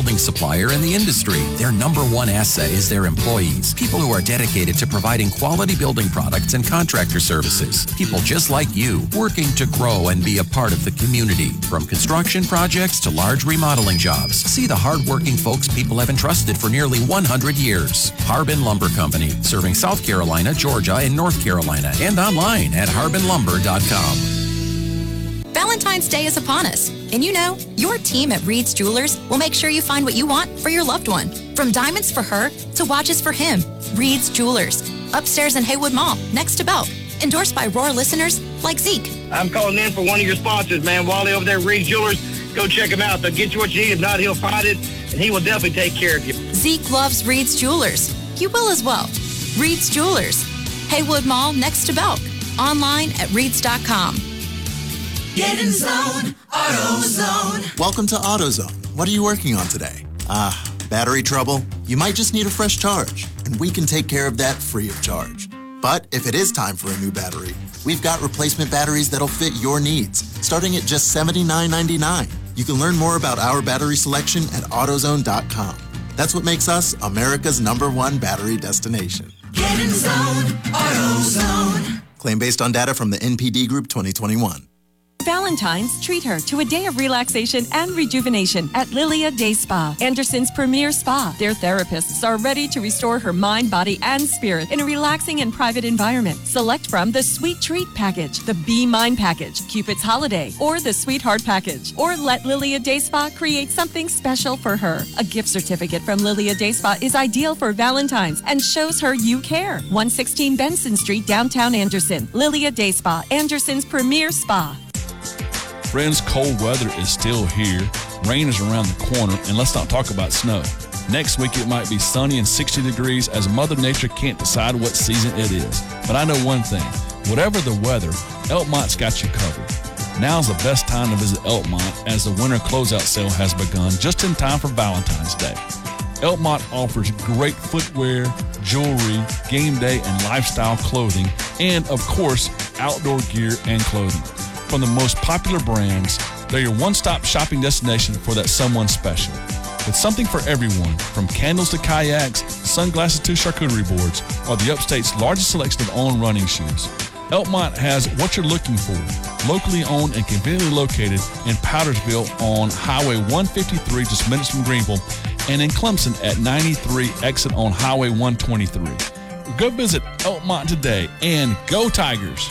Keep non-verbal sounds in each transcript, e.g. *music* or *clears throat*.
building supplier in the industry. Their number one asset is their employees, people who are dedicated to providing quality building products and contractor services. People just like you, working to grow and be a part of the community. From construction projects to large remodeling jobs, see the hardworking folks people have entrusted for nearly 100 years. Harbin Lumber Company, serving South Carolina, Georgia, and North Carolina, and online at harbinlumber.com. Valentine's Day is upon us, and you know, your team at Reed's Jewelers will make sure you find what you want for your loved one. From diamonds for her to watches for him, Reed's Jewelers, upstairs in Haywood Mall, next to Belk. Endorsed by Roar listeners like Zeke. I'm calling in for one of your sponsors, man. Wally over there at Reed's Jewelers. Go check him out. They'll get you what you need. If not, he'll find it, and he will definitely take care of you. Zeke loves Reed's Jewelers. You will as well. Reed's Jewelers, Haywood Mall, next to Belk. Online at reeds.com. Get in zone, AutoZone. Welcome to AutoZone. What are you working on today? Ah, battery trouble? You might just need a fresh charge, and we can take care of that free of charge. But if it is time for a new battery, we've got replacement batteries that'll fit your needs, starting at just $79.99. You can learn more about our battery selection at AutoZone.com. That's what makes us America's number one battery destination. Get in zone, AutoZone. Claim based on data from the NPD Group 2021. Valentine's, treat her to a day of relaxation and rejuvenation at Lilia Day Spa, Anderson's premier spa. Their therapists are ready to restore her mind, body, and spirit in a relaxing and private environment. Select from the Sweet Treat Package, the Be Mine Package, Cupid's Holiday, or the Sweetheart Package. Or let Lilia Day Spa create something special for her. A gift certificate from Lilia Day Spa is ideal for Valentine's and shows her you care. 116 Benson Street, downtown Anderson. Lilia Day Spa, Anderson's premier spa. Friends, cold weather is still here. Rain is around the corner, and let's not talk about snow. Next week, it might be sunny and 60 degrees as Mother Nature can't decide what season it is. But I know one thing whatever the weather, Elkmont's got you covered. Now's the best time to visit Elkmont as the winter closeout sale has begun just in time for Valentine's Day. Elkmont offers great footwear, jewelry, game day and lifestyle clothing, and of course, outdoor gear and clothing. From the most popular brands, they're your one stop shopping destination for that someone special. With something for everyone, from candles to kayaks, sunglasses to charcuterie boards, or the upstate's largest selection of on running shoes. Elkmont has what you're looking for. Locally owned and conveniently located in Powdersville on Highway 153, just minutes from Greenville, and in Clemson at 93 exit on Highway 123. Go visit Elkmont today and go Tigers!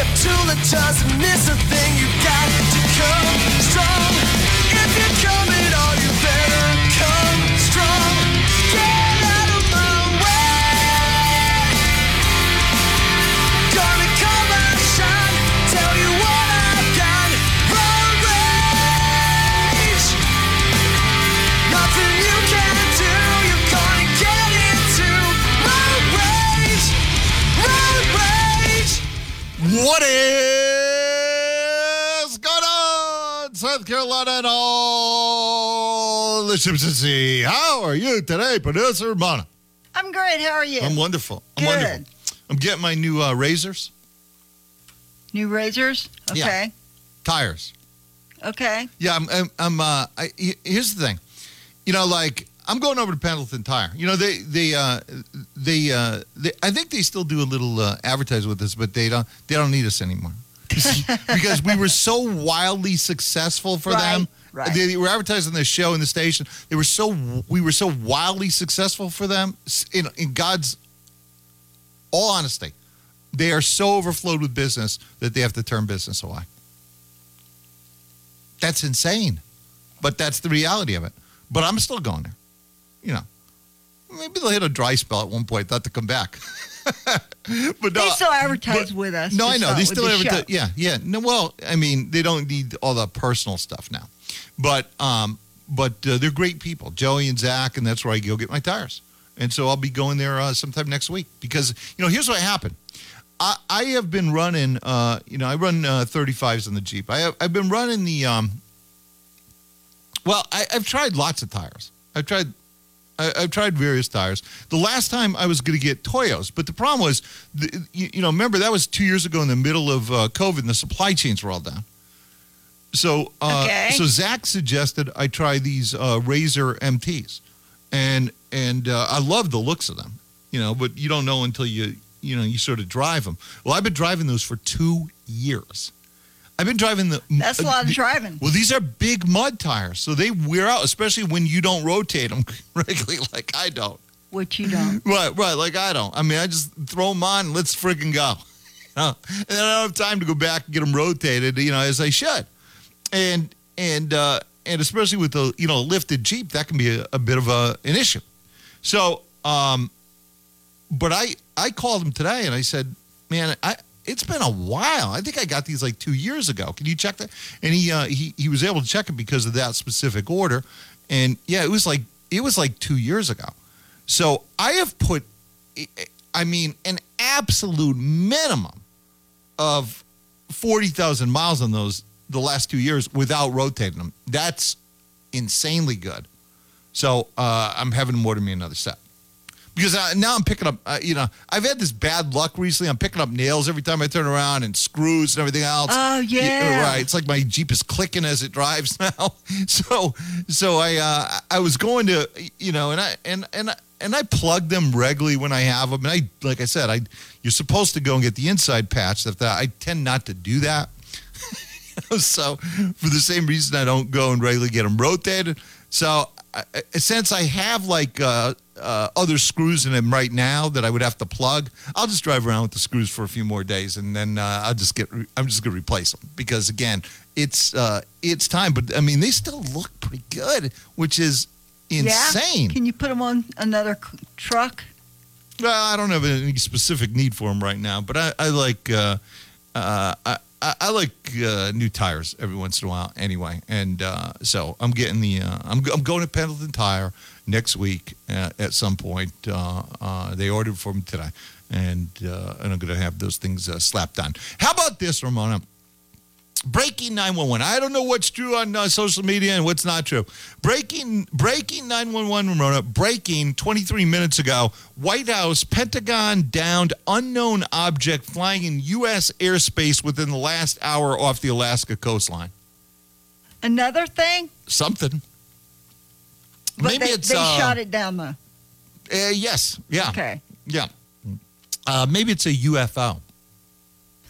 Deptula doesn't miss a thing. You got to come strong. What is going on, South Carolina and all the ships at sea? How are you today, producer Mona? I'm great. How are you? I'm wonderful. I'm Good. wonderful. I'm getting my new uh, razors, New razors? Yeah. Okay. tires. Okay. Yeah, I'm. I'm. I'm uh, I, here's the thing, you know, like I'm going over to Pendleton Tire. You know, they they uh, they, uh, they I think they still do a little uh, advertise with us, but they don't they don't need us anymore *laughs* because we were so wildly successful for them. Right, right. They, they were advertising the show in the station. They were so we were so wildly successful for them in, in God's All honesty, they are so overflowed with business that they have to turn business away. That's insane, but that's the reality of it. But I'm still going there. You know, maybe they'll hit a dry spell at one point, not to come back. *laughs* but no, They still advertise but- with us. No, I know they still the advertise. Yeah, yeah. No, well, I mean, they don't need all the personal stuff now, but um, but uh, they're great people, Joey and Zach, and that's where I go get my tires. And so I'll be going there uh, sometime next week because you know here's what happened. I, I have been running, uh, you know, I run uh, 35s on the Jeep. I have, I've been running the, um, well, I, I've tried lots of tires. I've tried, I, I've tried various tires. The last time I was going to get Toyos, but the problem was, the, you, you know, remember that was two years ago in the middle of uh, COVID, and the supply chains were all down. So, uh, Okay. so Zach suggested I try these uh, Razor MTs, and and uh, I love the looks of them, you know. But you don't know until you you know you sort of drive them. Well, I've been driving those for two years. I've been driving the. That's a lot of driving. Well, these are big mud tires, so they wear out, especially when you don't rotate them *laughs* regularly, like I don't. Which you don't. *laughs* Right, right, like I don't. I mean, I just throw them on and let's friggin' go. *laughs* You know? And then I don't have time to go back and get them rotated, you know, as I should. And and uh, and especially with the you know lifted Jeep, that can be a, a bit of a an issue. So, um, but I I called him today and I said, man, I it's been a while. I think I got these like two years ago. Can you check that? And he uh, he he was able to check it because of that specific order. And yeah, it was like it was like two years ago. So I have put, I mean, an absolute minimum of forty thousand miles on those the last two years without rotating them. That's insanely good. So uh, I'm having more order me another set because uh, now I'm picking up. Uh, you know, I've had this bad luck recently. I'm picking up nails every time I turn around and screws and everything else. Oh, yeah. right. It's like my Jeep is clicking as it drives *laughs* now. so, so I uh, I was going to you know, and I and and. I, and I plug them regularly when I have them. And I, like I said, I you're supposed to go and get the inside patch. That I tend not to do that. *laughs* so for the same reason I don't go and regularly get them rotated. So I, since I have like uh, uh, other screws in them right now that I would have to plug, I'll just drive around with the screws for a few more days, and then uh, I'll just get. I'm just gonna replace them because again, it's uh, it's time. But I mean, they still look pretty good, which is insane. Yeah? Can you put them on another c- truck? Well, I don't have any specific need for them right now, but I, I like uh, uh, I, I I like uh, new tires every once in a while, anyway. And uh, so I'm getting the uh, I'm I'm going to Pendleton Tire next week uh, at some point. Uh, uh, they ordered for me today, and uh, and I'm going to have those things slapped on. How about this, Ramona? Breaking 911. I don't know what's true on uh, social media and what's not true. Breaking breaking 911 Ramona. Breaking 23 minutes ago. White House Pentagon downed unknown object flying in U.S. airspace within the last hour off the Alaska coastline. Another thing? Something. But Maybe they, it's they uh, shot it down though. uh, yes. Yeah. Okay. Yeah. Uh, maybe it's a UFO.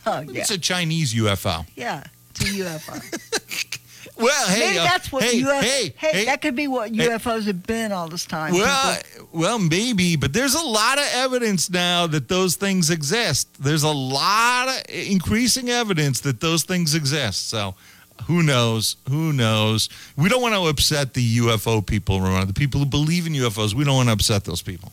Oh Maybe yeah. It's a Chinese UFO. yeah. A UFO. *laughs* Well, hey, Maybe uh, that's what hey, UFO. hey, hey, hey, that could be what UFOs have been all this time. Well, people. well, maybe, but there's a lot of evidence now that those things exist. There's a lot of increasing evidence that those things exist. So, who knows? Who knows? We don't want to upset the UFO people, Ramona. The people who believe in UFOs. We don't want to upset those people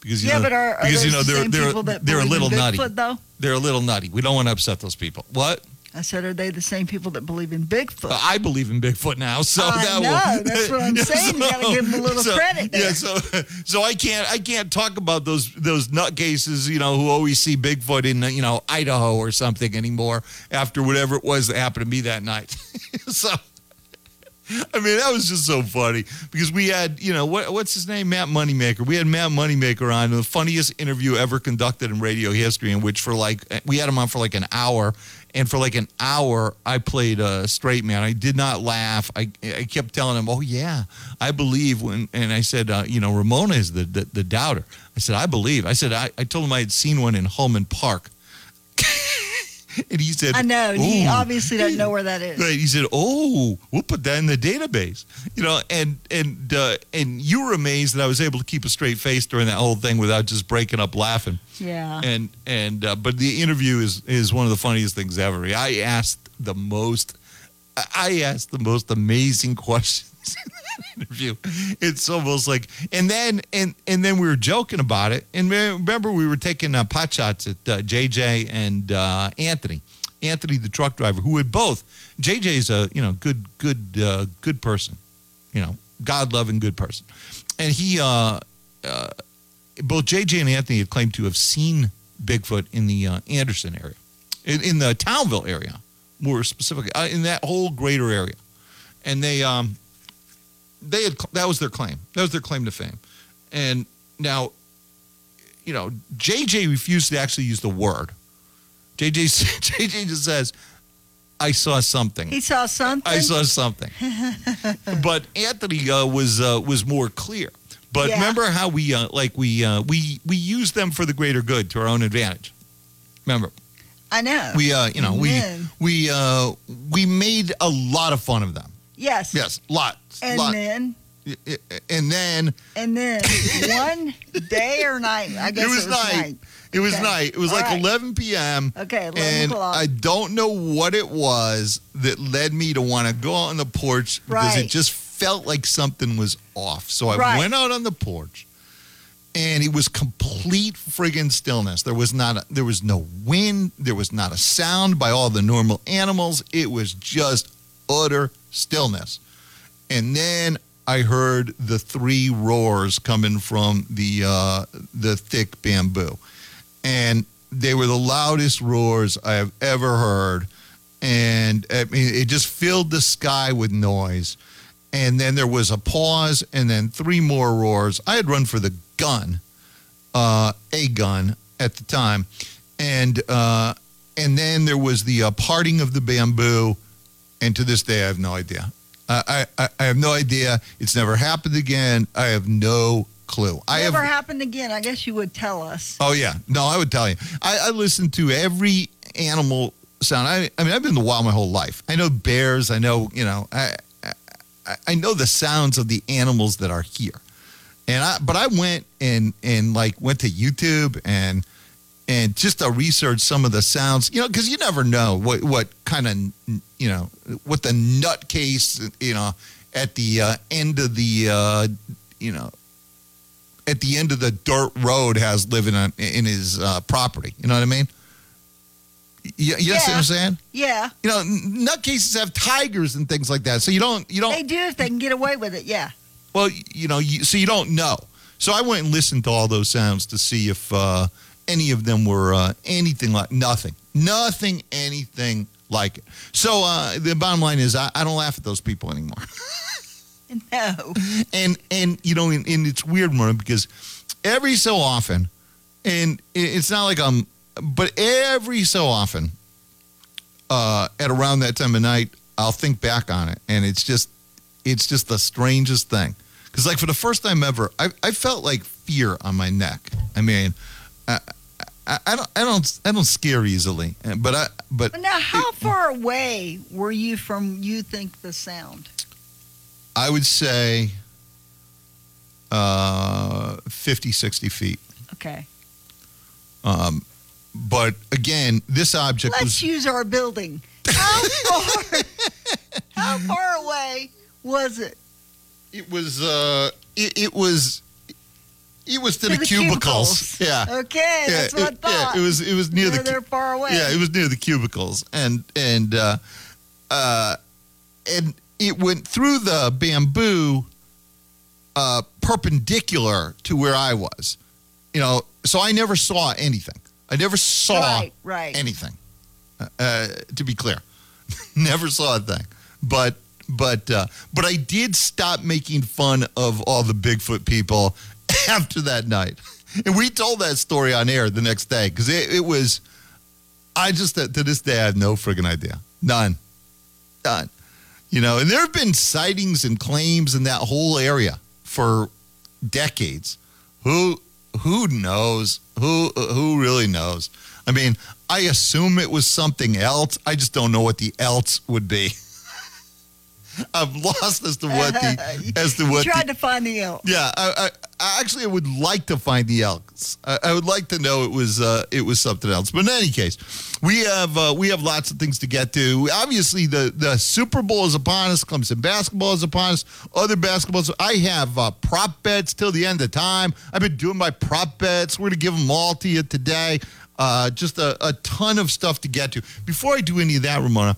because you yeah, know, but are, are because you know the they're same they're people that they're a little nutty. Bigfoot, though? They're a little nutty. We don't want to upset those people. What? I said, are they the same people that believe in Bigfoot? Uh, I believe in Bigfoot now, so I that know, will, that's what I'm *laughs* saying. You gotta give them a little so- credit there. Yeah, so so I can't I can't talk about those those nutcases, you know, who always see Bigfoot in you know Idaho or something anymore after whatever it was that happened to me that night. *laughs* so. *laughs* I mean, that was just so funny because we had, you know, what, what's his name? Matt Moneymaker. We had Matt Moneymaker on, the funniest interview ever conducted in radio history, in which for like, we had him on for like an hour. And for like an hour, I played a straight man. I did not laugh. I, I kept telling him, oh, yeah, I believe when, and I said, uh, you know, Ramona is the, the, the doubter. I said, I believe. I said, I, I told him I had seen one in Holman Park. *laughs* and he said, I know. and He obviously doesn't know where that is. Right. He said, "Oh, we'll put that in the database." You know, and and uh, and you were amazed that I was able to keep a straight face during that whole thing without just breaking up laughing. Yeah. And and uh, but the interview is is one of the funniest things ever. I asked the most, I asked the most amazing *laughs* questions *laughs* interview. It's almost like, and then and and then we were joking about it. And remember, we were taking uh, pot shots at uh, JJ and uh, Anthony. Anthony, the truck driver, who had both. JJ's a you know good good uh, good person, you know God loving good person, and he uh, uh, both JJ and Anthony had claimed to have seen Bigfoot in the uh, Anderson area, in, in the Townville area, more specifically uh, in that whole greater area, and they um they had that was their claim that was their claim to fame, and now, you know JJ refused to actually use the word. JJ JJ *laughs* just says, "I saw something." He saw something. I saw something. *laughs* but Anthony uh, was uh, was more clear. But Yeah. remember how we uh, like we uh, we we use them for the greater good to our own advantage. Remember, I know. we uh, you know we we uh, we made a lot of fun of them. Yes. Yes, lots, And lot. then, and then and then, one day or night. I guess it was, night. It was Okay. night. It was All like right. 11 p.m. Okay, 11 and o'clock. I don't know what it was that led me to want to go out on the porch because it just felt like something was off. So I Right. went out on the porch, and it was complete friggin' stillness. There was not. A, there was no wind. There was not a sound by all the normal animals. It was just utter stillness. And then I heard the three roars coming from the uh, the thick bamboo, and they were the loudest roars I have ever heard. And I mean, it just filled the sky with noise. And then there was a pause, and then three more roars. I had run for the gun, uh, a gun at the time, and uh, and then there was the uh, parting of the bamboo. And to this day, I have no idea. I, I, I have no idea. It's never happened again. I have no clue. I have Never happened again. I guess you would tell us. Oh yeah, no, I would tell you. I, I listen to every animal sound. I, I mean, I've been in the wild my whole life. I know bears. I know, you know, I, I, I know the sounds of the animals that are here. And I, but I went and and like went to YouTube and and just to research some of the sounds, you know, because you never know what what kind of you know what the nutcase you know at the uh, end of the uh, you know at the end of the dirt road has living on, in his uh, property. You know what I mean? You, you know what I'm saying? Yeah. You know, nutcases have tigers and things like that. So you don't, you don't. They do if they can get away with it. Yeah. Well, you know, you, so you don't know. So I went and listened to all those sounds to see if uh, any of them were uh, anything like nothing, nothing, anything like it. So uh, the bottom line is, I, I don't laugh at those people anymore. *laughs* No. and and you know, and, and it's weird, Mona, because every so often, and it's not like I'm, but every so often, uh, at around that time of night, I'll think back on it, and it's just, it's just the strangest thing. Because like for the first time ever, I, I felt like fear on my neck. I mean, I, I, I don't, I don't, I don't scare easily, but I, but now, how far away were you from you think the sound? I would say, uh, 50, 60 feet. Okay. Um, but again, this object Let's was use our building. How *laughs* far? how far away was it? it was uh it, it was it was to, To the, the cubicles. cubicles. Yeah. Okay, yeah, that's what it, yeah, it was it was near the they're far away. Yeah, it was near the cubicles and and uh uh and it went through the bamboo uh perpendicular to where I was. You know, so I never saw anything. I never saw Right, right. anything. Uh, uh, to be clear, *laughs* never saw a thing. But but uh, but I did stop making fun of all the Bigfoot people after that night, *laughs* and we told that story on air the next day because it, it was. I just uh, to this day I have no friggin' idea, none, none. You know, and there have been sightings and claims in that whole area for decades. Who who knows? Who who really knows? I mean, I assume it was something else. I just don't know what the else would be. *laughs* *laughs* I'm lost as to what the *laughs* as to what tried the, to find the elk. yeah, I, I, I actually I would like to find the elks. I, I would like to know it was uh, it was something else. But in any case, we have uh, we have lots of things to get to. Obviously, the the Super Bowl is upon us. Clemson basketball is upon us. Other basketballs. I have uh, prop bets till the end of time. I've been doing my prop bets. We're gonna give them all to you today. Uh, just a, a ton of stuff to get to. Before I do any of that, Ramona,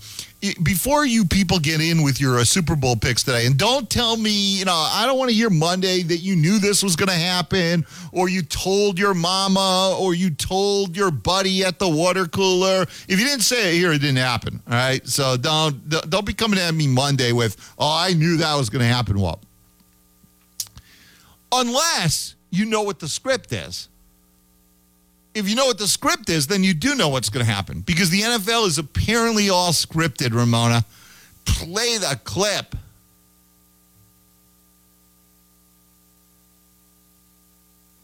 before you people get in with your uh, Super Bowl picks today, and don't tell me, you know, I don't want to hear Monday that you knew this was going to happen, or you told your mama, or you told your buddy at the water cooler. If you didn't say it here, it didn't happen. All right, so don't don't be coming at me Monday with, oh, I knew that was going to happen. Well, unless you know what the script is if you know what the script is, then you do know what's going to happen because the NFL is apparently all scripted, Ramona. Play the clip.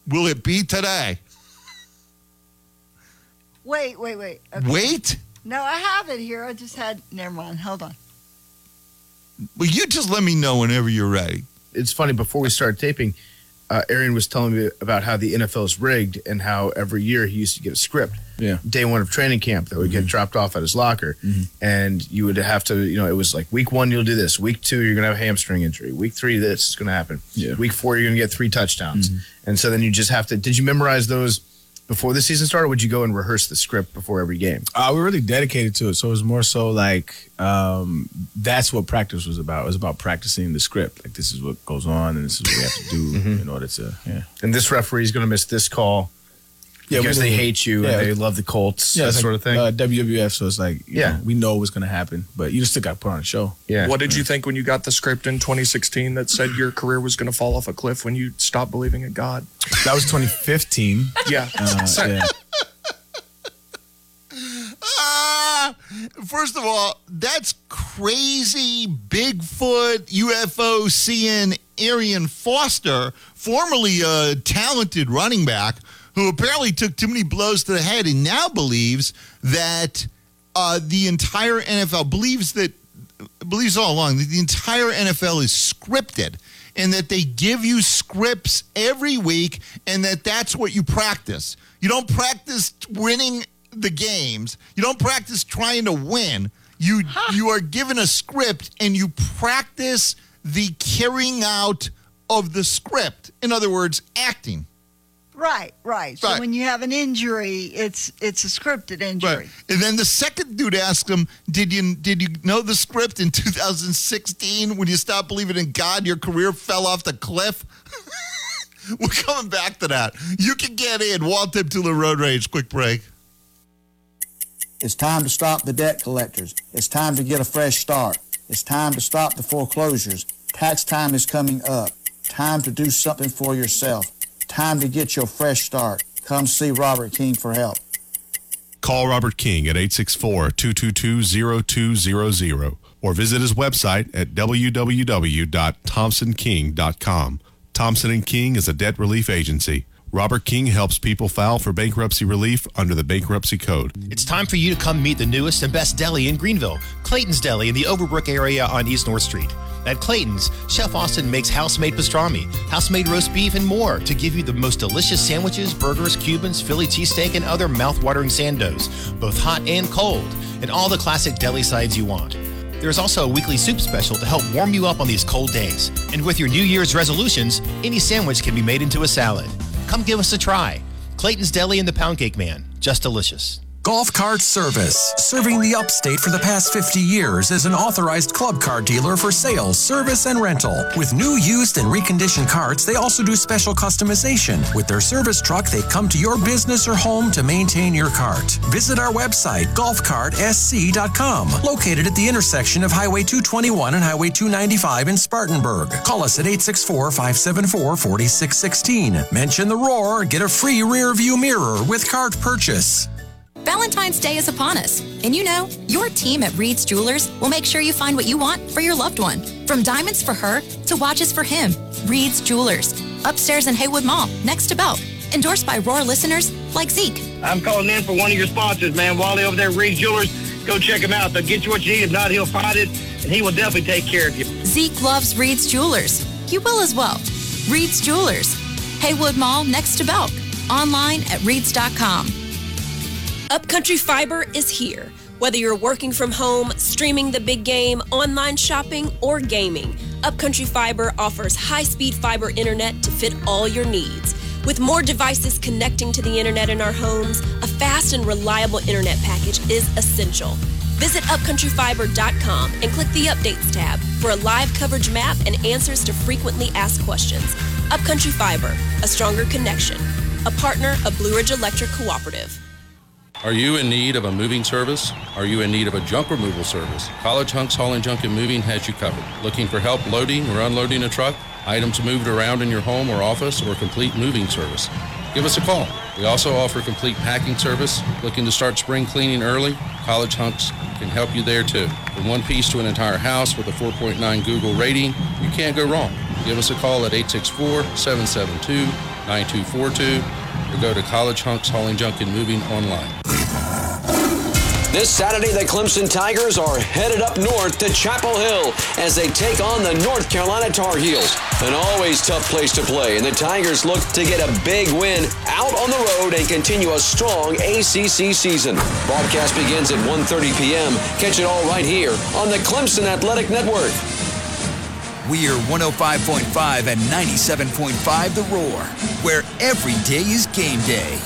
Will it be today? Wait, wait, wait. Okay. Wait. No, I have it here. I just had. Never mind. Hold on. Well, you just let me know whenever you're ready. it's funny before we start taping uh, Arian was telling me about how the NFL is rigged and how every year he used to get a script. Yeah. Day one of training camp that would get mm-hmm. dropped off at his locker, mm-hmm. and you would have to, you know, it was like week one you'll do this, week two you're gonna have a hamstring injury, week three this is gonna happen, Yeah. week four you're gonna get three touchdowns, mm-hmm. and so then you just have to. Did you memorize those before the season started? Would you go and rehearse the script before every game? Uh, we were really dedicated to it, so it was more so like um, that's what practice was about. It was about practicing the script. Like this is what goes on, and this is what we have to do *laughs* in order to. Yeah, And this referee is gonna miss this call. Yeah, because they hate you yeah. and they love the Colts, yeah, that sort like, of thing. Uh, WWF, so it's like you Yeah. know, we know what's gonna happen, but you just still got to put on a show. yeah. What did you think when you got the script in 2016 that said your career was going to fall off a cliff when you stopped believing in God? That was 2015. *laughs* Yeah. Uh, yeah. Ah, first of all, that's crazy Bigfoot UFO seeing Arian Foster, formerly a talented running back, who apparently took too many blows to the head and now believes that uh, the entire NFL believes that believes all along that the entire NFL is scripted and that they give you scripts every week and that that's what you practice. You don't practice winning the games. You don't practice trying to win. You you are given a script and you practice the carrying out of the script. In other words, acting. Right, right. So Right. when you have an injury, it's it's a scripted injury. Right. And then the second dude asked him, "Did you did you know the script in 2016 when you stopped believing in God, your career fell off the cliff?" *laughs* We're coming back to that. You can get in. Walt the Road Rage. Quick break. It's time to stop the debt collectors. It's time to get a fresh start. It's time to stop the foreclosures. Tax time is coming up. Time to do something for yourself. Time to get your fresh start. Come see Robert King for help. Call Robert King at 864 222 0200 or visit his website at www.thompsonking.com. Thompson King is a debt relief agency. Robert King helps people file for bankruptcy relief under the Bankruptcy Code. It's time for you to come meet the newest and best deli in Greenville, Clayton's Deli in the Overbrook area on East North Street. At Clayton's, Chef Austin makes house-made pastrami, house-made roast beef, and more to give you the most delicious sandwiches, burgers, Cubans, Philly cheesesteak, and other mouth-watering sandos, both hot and cold, and all the classic deli sides you want. There's also a weekly soup special to help warm you up on these cold days. And with your New Year's resolutions, any sandwich can be made into a salad. Come give us a try. Clayton's Deli and the Pound Cake Man. Just delicious. Golf Cart Service, serving the upstate for the past 50 years as an authorized club car dealer for sales, service, and rental. With new, used, and reconditioned carts, they also do special customization. With their service truck, they come to your business or home to maintain your cart. Visit our website, golfcartsc.com, located at the intersection of Highway 221 and Highway 295 in Spartanburg. Call us at 864 574 4616. Mention the roar, get a free rear view mirror with cart purchase. Valentine's Day is upon us, and you know, your team at Reed's Jewelers will make sure you find what you want for your loved one. From diamonds for her to watches for him, Reed's Jewelers, upstairs in Haywood Mall, next to Belk. Endorsed by Roar listeners like Zeke. I'm calling in for one of your sponsors, man. Wally over there at Reed's Jewelers. Go check him out. They'll get you what you need. If not, he'll find it, and he will definitely take care of you. Zeke loves Reed's Jewelers. You will as well. Reed's Jewelers. Haywood Mall next to Belk. Online at reeds.com. Upcountry Fiber is here. Whether you're working from home, streaming the big game, online shopping, or gaming, Upcountry Fiber offers high speed fiber internet to fit all your needs. With more devices connecting to the internet in our homes, a fast and reliable internet package is essential. Visit upcountryfiber.com and click the Updates tab for a live coverage map and answers to frequently asked questions. Upcountry Fiber, a stronger connection. A partner of Blue Ridge Electric Cooperative. Are you in need of a moving service? Are you in need of a junk removal service? College Hunks Hauling Junk and Moving has you covered. Looking for help loading or unloading a truck? Items moved around in your home or office or complete moving service? Give us a call. We also offer complete packing service. Looking to start spring cleaning early? College Hunks can help you there too. From one piece to an entire house with a 4.9 Google rating, you can't go wrong. Give us a call at 864 772 9242 or go to College Hunks Hauling Junk and Moving online. This Saturday, the Clemson Tigers are headed up north to Chapel Hill as they take on the North Carolina Tar Heels. An always tough place to play, and the Tigers look to get a big win out on the road and continue a strong ACC season. Broadcast begins at 1.30 p.m. Catch it all right here on the Clemson Athletic Network. We're 105.5 and 97.5 The Roar, where every day is game day.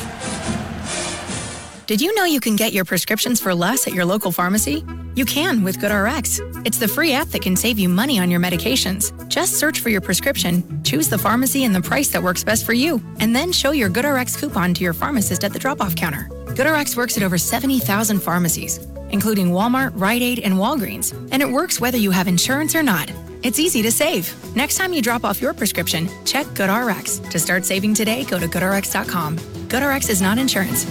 Did you know you can get your prescriptions for less at your local pharmacy? You can with GoodRx. It's the free app that can save you money on your medications. Just search for your prescription, choose the pharmacy and the price that works best for you, and then show your GoodRx coupon to your pharmacist at the drop off counter. GoodRx works at over 70,000 pharmacies, including Walmart, Rite Aid, and Walgreens, and it works whether you have insurance or not. It's easy to save. Next time you drop off your prescription, check GoodRx. To start saving today, go to goodrx.com. GoodRx is not insurance.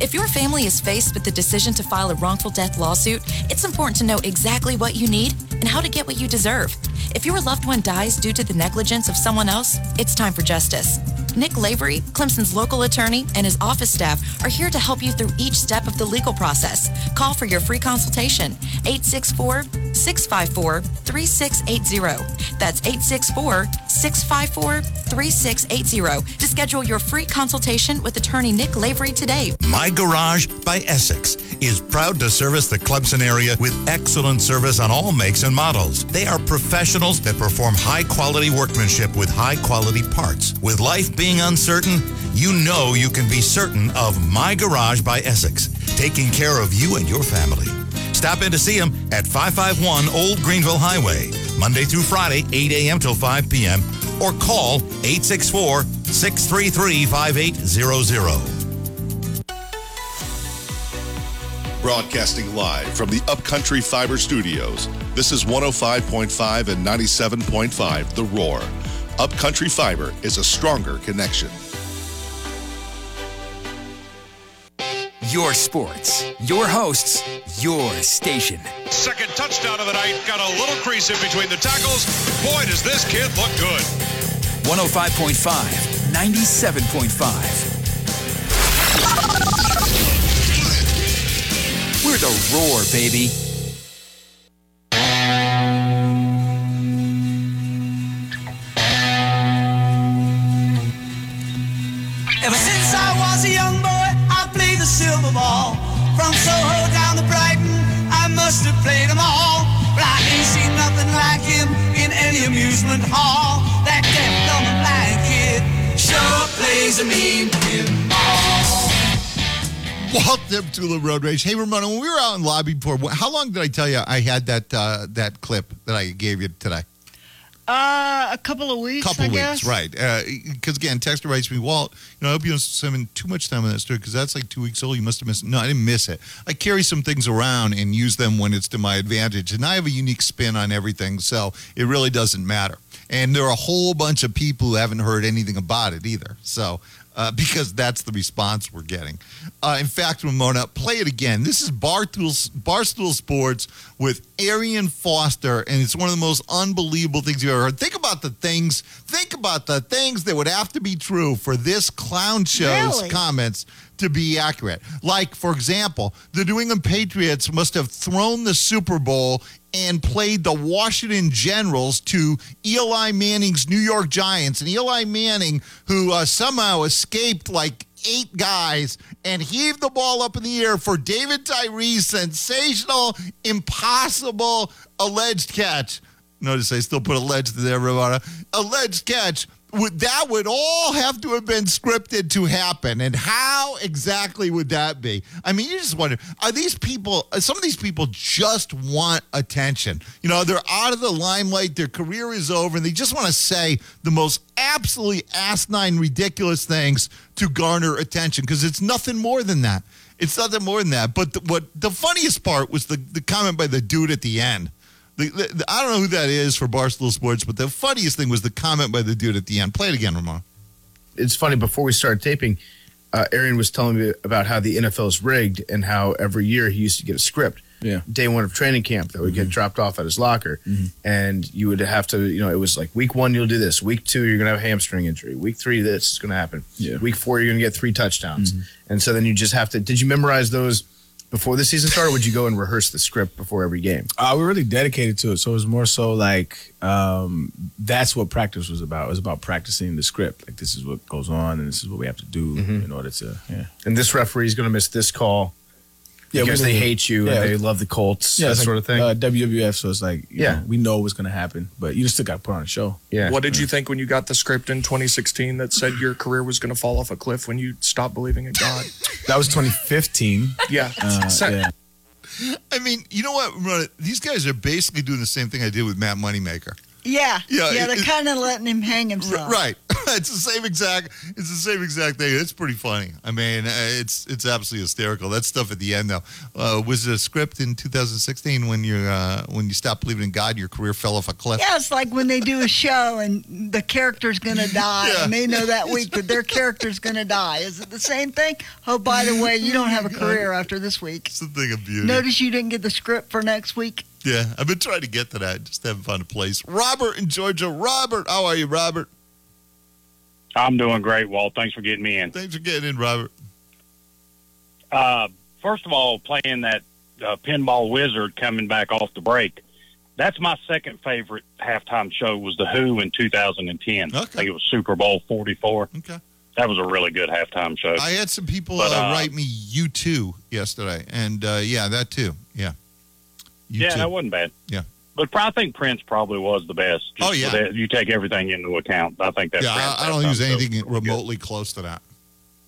If your family is faced with the decision to file a wrongful death lawsuit, it's important to know exactly what you need and how to get what you deserve. If your loved one dies due to the negligence of someone else, it's time for justice. Nick Lavery, Clemson's local attorney, and his office staff are here to help you through each step of the legal process. Call for your free consultation. 864 654 3680. That's 864 654 3680 to schedule your free consultation with attorney Nick Lavery today. My Garage by Essex is proud to service the Clemson area with excellent service on all makes and models. They are professionals that perform high quality workmanship with high quality parts. With life being uncertain, you know you can be certain of My Garage by Essex, taking care of you and your family. Stop in to see them at 551 Old Greenville Highway, Monday through Friday, 8 a.m. till 5 p.m., or call 864 633 5800. Broadcasting live from the Upcountry Fiber Studios. This is 105.5 and 97.5 The Roar. Upcountry Fiber is a stronger connection. Your sports, your hosts, your station. Second touchdown of the night. Got a little crease in between the tackles. Boy, does this kid look good. 105.5, 97.5. We're the roar, baby. Amusement hall. That sure plays a mean pinball. Walt Deptula Road Rage. Hey, Ramona, when we were out in lobby before, how long did I tell you I had that uh, that clip that I gave you today? Uh, a couple of weeks. A couple I weeks, guess. right? Because again, Texter writes me, Walt. You know, I hope you don't spend too much time on that story because that's like two weeks old. You must have missed. it." No, I didn't miss it. I carry some things around and use them when it's to my advantage, and I have a unique spin on everything, so it really doesn't matter. And there are a whole bunch of people who haven't heard anything about it either. So uh, because that's the response we're getting. Uh, in fact, Ramona, play it again. This is Barstool, Barstool Sports with Arian Foster, and it's one of the most unbelievable things you've ever heard. Think about the things. Think about the things that would have to be true for this clown show's Really? comments to be accurate. Like, for example, the New England Patriots must have thrown the Super Bowl and played the Washington Generals to Eli Manning's New York Giants. And Eli Manning, who uh, somehow escaped like eight guys and heaved the ball up in the air for David Tyree's sensational, impossible alleged catch. Notice I still put alleged there, Ramona. Alleged catch. Would that would all have to have been scripted to happen, and how exactly would that be? I mean, you just wonder: Are these people? uh, Some of these people just want attention. You know, they're out of the limelight. Their career is over, and they just want to say the most absolutely asinine, ridiculous things to garner attention because it's nothing more than that. It's nothing more than that. But the, what the funniest part was the the comment by the dude at the end. The, the, the- I don't know who that is for Barstool Sports, but the funniest thing was the comment by the dude at the end. Play it again, Ramon. it's funny before we started taping uh, arian was telling me about how the nfl is rigged and how every year he used to get a script. Yeah. day one of training camp that would get mm-hmm. dropped off at his locker. Mm-hmm. And you would have to you know it was like week one you'll do this. Week two you're gonna have a hamstring injury. Week three this is gonna happen. Yeah. week four you're gonna get three touchdowns. Mm-hmm. And so then you just have to did you memorize those before the season started or would you go and rehearse the script before every game Uh, we're really dedicated to it. So it was more so like um, that's what practice was about. It was about practicing the script. Like this is what goes on, and this is what we have to do in order to. Yeah. and this referee is gonna miss this call Yeah, because they hate you yeah. and they love the colts Yeah, that it's sort like, of thing Uh, WWF, so it's like you Yeah. know, we know what's going to happen, but you just still got to put on a show. yeah What did you think when you got the script in 2016 that said your career was going to fall off a cliff when you stopped believing in God? *laughs* That was 2015. yeah. Uh, *laughs* So- yeah. I mean, you know what? These guys are basically doing the same thing I did with Matt Moneymaker. Yeah, Yeah, yeah, they're kind of letting him hang himself. Right. *laughs* it's the same exact. It's the same exact thing. It's pretty funny. I mean, uh, it's it's absolutely hysterical. That stuff at the end, though, uh, was it a script in 2016 when you uh, when you stopped believing in God, your career fell off a cliff. Yeah, it's like when they do a show and the character's going *laughs* to die, Yeah. and they know that *laughs* week that their character's going to die. Is it the same thing? Oh, by the way, you don't have a career after this week. It's a thing of beauty. Notice you didn't get the script for next week. Yeah, I've been trying to get to that. Just haven't found a place. Robert in Georgia. Robert, how are you, Robert? I'm doing great, Walt. Thanks for getting me in. Thanks for getting in, Robert. Uh, first of all, playing that uh, pinball wizard coming back off the break. That's my second favorite halftime show was The Who in 2010. I think it was Super Bowl 44. Okay. That was a really good halftime show. I had some people But, uh, uh, write me U2 yesterday, and uh, yeah, that too. Yeah. Yeah, U2. that wasn't bad. Yeah. But I think Prince probably was the best. Oh, yeah. that- you take everything into account. I think that's yeah, I, I don't use anything remotely close to that.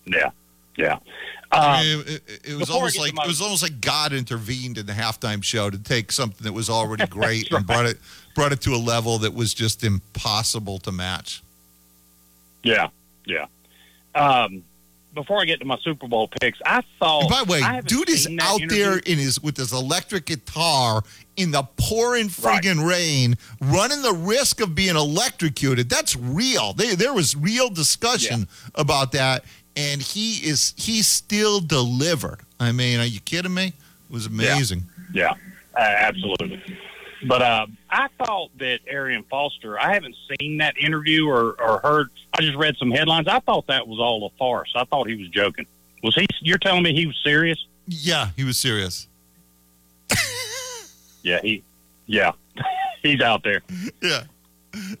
Yeah, yeah. I Uh, mean, it, it- it was before almost like my- it was almost like God intervened in the halftime show to take something that was already *laughs* great and brought it brought it to a level that was just impossible to match. Yeah, yeah. Um, before I get to my Super Bowl picks, I thought. And by the way, dude is out interview. there in his with his electric guitar in the pouring friggin' rain, running the risk of being electrocuted. That's real. They, there was real discussion about that, and he is he still delivered. I mean, are you kidding me? It was amazing. Yeah, uh, absolutely. But uh, I thought that Arian Foster. I haven't seen that interview or, or heard. I just read some headlines. I thought that was all a farce. I thought he was joking. Was he? You're telling me he was serious? Yeah, he was serious. *laughs* Yeah, he. Yeah, *laughs* he's out there. Yeah.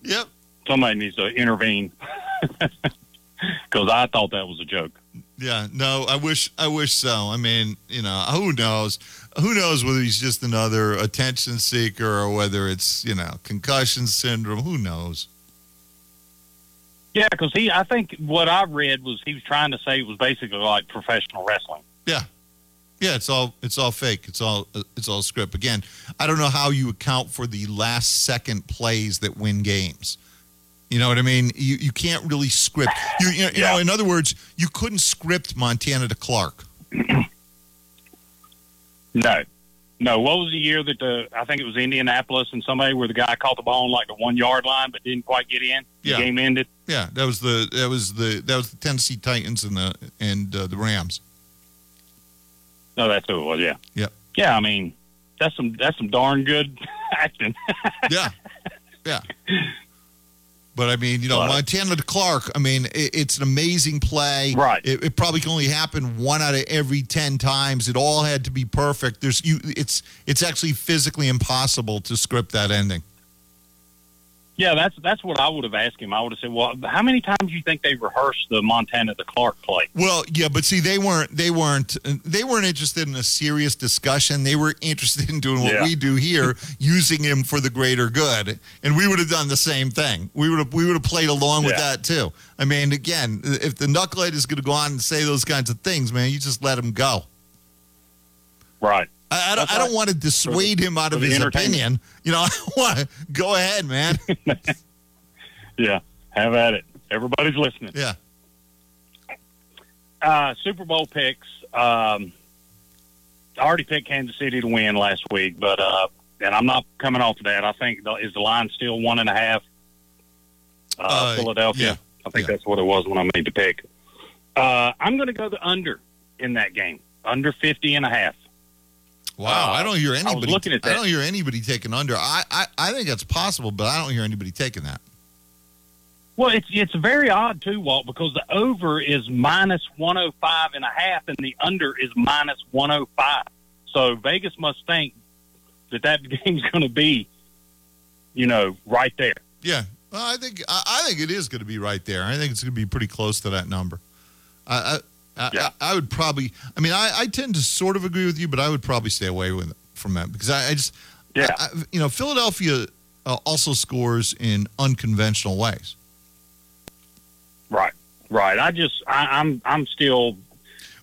Yep. Somebody needs to intervene *laughs* because I thought that was a joke. Yeah, no, I wish I wish so. I mean, you know, who knows? Who knows whether he's just another attention seeker or whether it's, you know, concussion syndrome, who knows? Yeah, because he. I think what I read was he was trying to say it was basically like professional wrestling. Yeah. Yeah, it's all it's all fake. It's all it's all script. Again, I don't know how you account for the last second plays that win games. You know what I mean? You you can't really script. You you know, you know in other words, you couldn't script Montana to Clark. *clears throat* No, No, what was the year that the I think it was Indianapolis and somebody where the guy caught the ball on like the one yard line but didn't quite get in. The game ended. Yeah, that was the that was the that was the Tennessee Titans and the and uh, the Rams. No, that's who it was. Yeah. Yep. Yeah, I mean that's some that's some darn good *laughs* acting. yeah, yeah. *laughs* But I mean, you know, Right. Montana to Clark. I mean, it, it's an amazing play. Right. It, it probably can only happen one out of every ten times. It all had to be perfect. There's you. It's it's actually physically impossible to script that ending. Yeah, that's that's what I would have asked him. I would have said, "Well, how many times do you think they rehearsed the Montana to Clark play?" Well, yeah, but see, they weren't they weren't they weren't interested in a serious discussion. They were interested in doing what Yeah. we do here, *laughs* using him for the greater good. And we would have done the same thing. We would have we would have played along with that too. I mean, again, if the knucklehead is going to go on and say those kinds of things, man, you just let him go. Right. I, I don't, I don't want to dissuade him out of his opinion. You know, *laughs* I want to go ahead, man. *laughs* Yeah, have at it. Everybody's listening. Yeah. Uh, Super Bowl picks. Um, I already picked Kansas City to win last week, but uh, and I'm not coming off of that. I think the, is the line still one and a half? Uh, Uh, Philadelphia. yeah, I think that's what it was when I made the pick. Uh, I'm going to go the under in that game, under 50 and a half. Wow, I don't hear Uh, anybody. looking at I don't hear anybody taking under. I, I, I think that's possible, but I don't hear anybody taking that. Well, it's it's very odd too, Walt, because the over is minus one hundred five and a half, and the under is minus one hundred five. So Vegas must think that that *laughs* game's going to be, you know, right there. Yeah, well, I think I, I think it is going to be right there. I think it's going to be pretty close to that number. I I, I, I, I would probably. I mean, I, I tend to sort of agree with you, but I would probably stay away with from that because I, I just, yeah, you know, Philadelphia uh, also scores in unconventional ways. Right, right. I just I, I'm I'm still.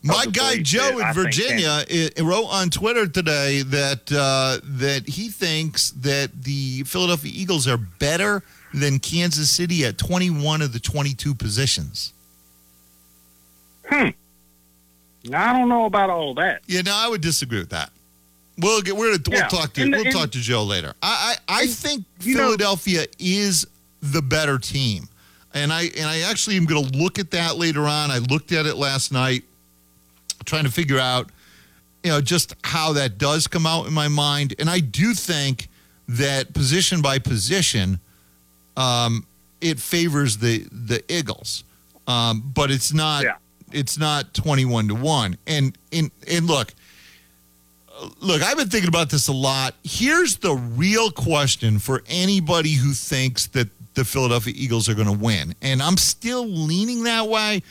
My guy Joe in Virginia i wrote on Twitter today that uh, that he thinks that the Philadelphia Eagles are better than Kansas City at 21 of the 22 positions. Hmm. I don't know about all that. Yeah, no, I would disagree with that. We'll get we're gonna, we'll Yeah, talk to and we'll and- talk to Joe later. I I, I think you know- Philadelphia is the better team, and I and I actually am going to look at that later on. I looked at it last night, trying to figure out, you know, just how that does come out in my mind, and I do think that position by position, um, it favors the the Eagles, um, but it's not it's not twenty one to one, and and and look look, I've been thinking about this a lot. Here's the real question for anybody who thinks that the Philadelphia Eagles are going to win, and I'm still leaning that way.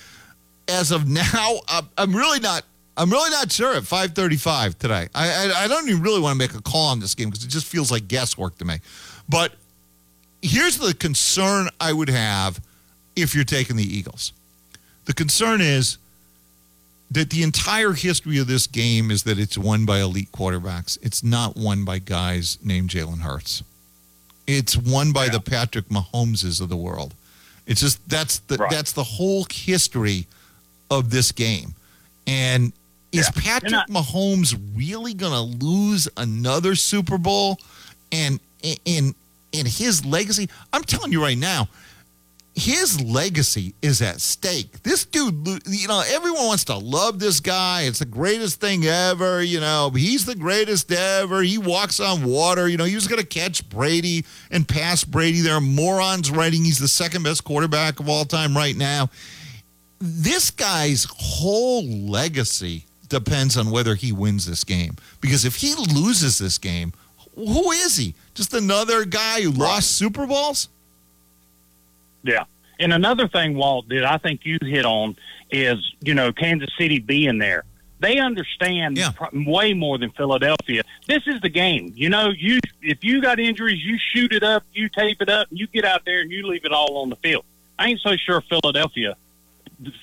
As of now, I'm- I'm really not. I'm really not sure at 5:35 today. I, I I don't even really want to make a call on this game because it just feels like guesswork to me. But here's the concern I would have if you're taking the Eagles. The concern is that the entire history of this game is that it's won by elite quarterbacks. It's not won by guys named Jalen Hurts. It's won by the Patrick Mahomeses of the world. It's just that's the that's the whole history of this game. And is Patrick Mahomes really going to lose another Super Bowl? And in in his legacy, I'm telling you right now, his legacy is at stake. This dude, you know, everyone wants to love this guy. It's the greatest thing ever. You know, he's the greatest ever. He walks on water. You know, he was going to catch Brady and pass Brady. There are morons writing he's the second best quarterback of all time right now. This guy's whole legacy depends on whether he wins this game. Because if he loses this game, who is he? Just another guy who lost Super Bowls? Yeah. And another thing, Walt, that I think you hit on is, you know, Kansas City being there. They understand pro- way more than Philadelphia. This is the game. You know, you if you got injuries, you shoot it up, you tape it up, and you get out there and you leave it all on the field. I ain't so sure Philadelphia,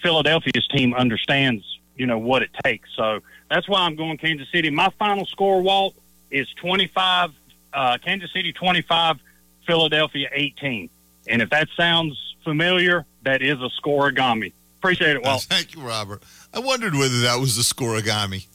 Philadelphia's team understands, you know, what it takes. So that's why I'm going Kansas City. My final score, Walt, is 25, uh, Kansas City 25, Philadelphia 18. And if that sounds familiar, that is a scorigami. Appreciate it, Walt. *laughs* Thank you, Robert. I wondered whether that was the scorigami.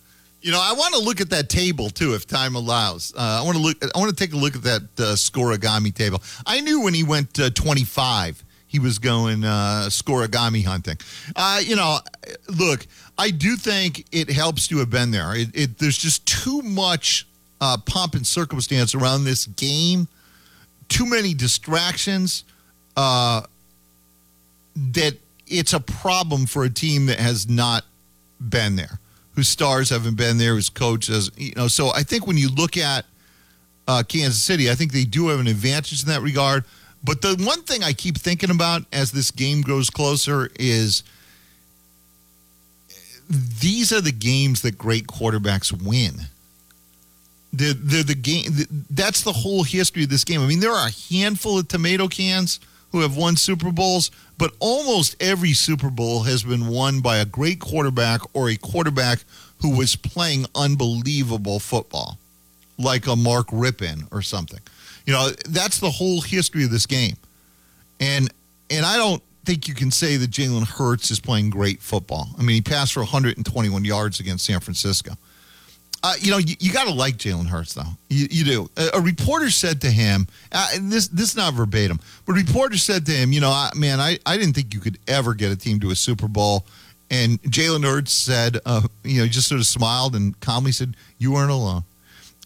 You know, I want to look at that table too, if time allows. Uh, I want to look. I want to take a look at that uh, scorigami table. I knew when he went uh, 25, he was going uh, scorigami hunting. Uh, you know, look, I do think it helps to have been there. It, it there's just too much uh, pomp and circumstance around this game. Too many distractions. Uh, that it's a problem for a team that has not been there, whose stars haven't been there, whose coach you know. So I think when you look at uh, Kansas City, I think they do have an advantage in that regard. But the one thing I keep thinking about as this game grows closer is these are the games that great quarterbacks win. They're the game. That's the whole history of this game. I mean, there are a handful of tomato cans who have won Super Bowls, but almost every Super Bowl has been won by a great quarterback or a quarterback who was playing unbelievable football, like a Mark Rypien or something. You know, that's the whole history of this game. And and I don't think you can say that Jalen Hurts is playing great football. I mean, he passed for 121 yards against San Francisco. Uh, you know, you, you got to like Jalen Hurts, though. You, you do. A, a, reporter said to him, uh, this this is not verbatim, but a reporter said to him, you know, I, man, I, I didn't think you could ever get a team to a Super Bowl. And Jalen Hurts said, uh, you know, just sort of smiled and calmly said, you weren't alone.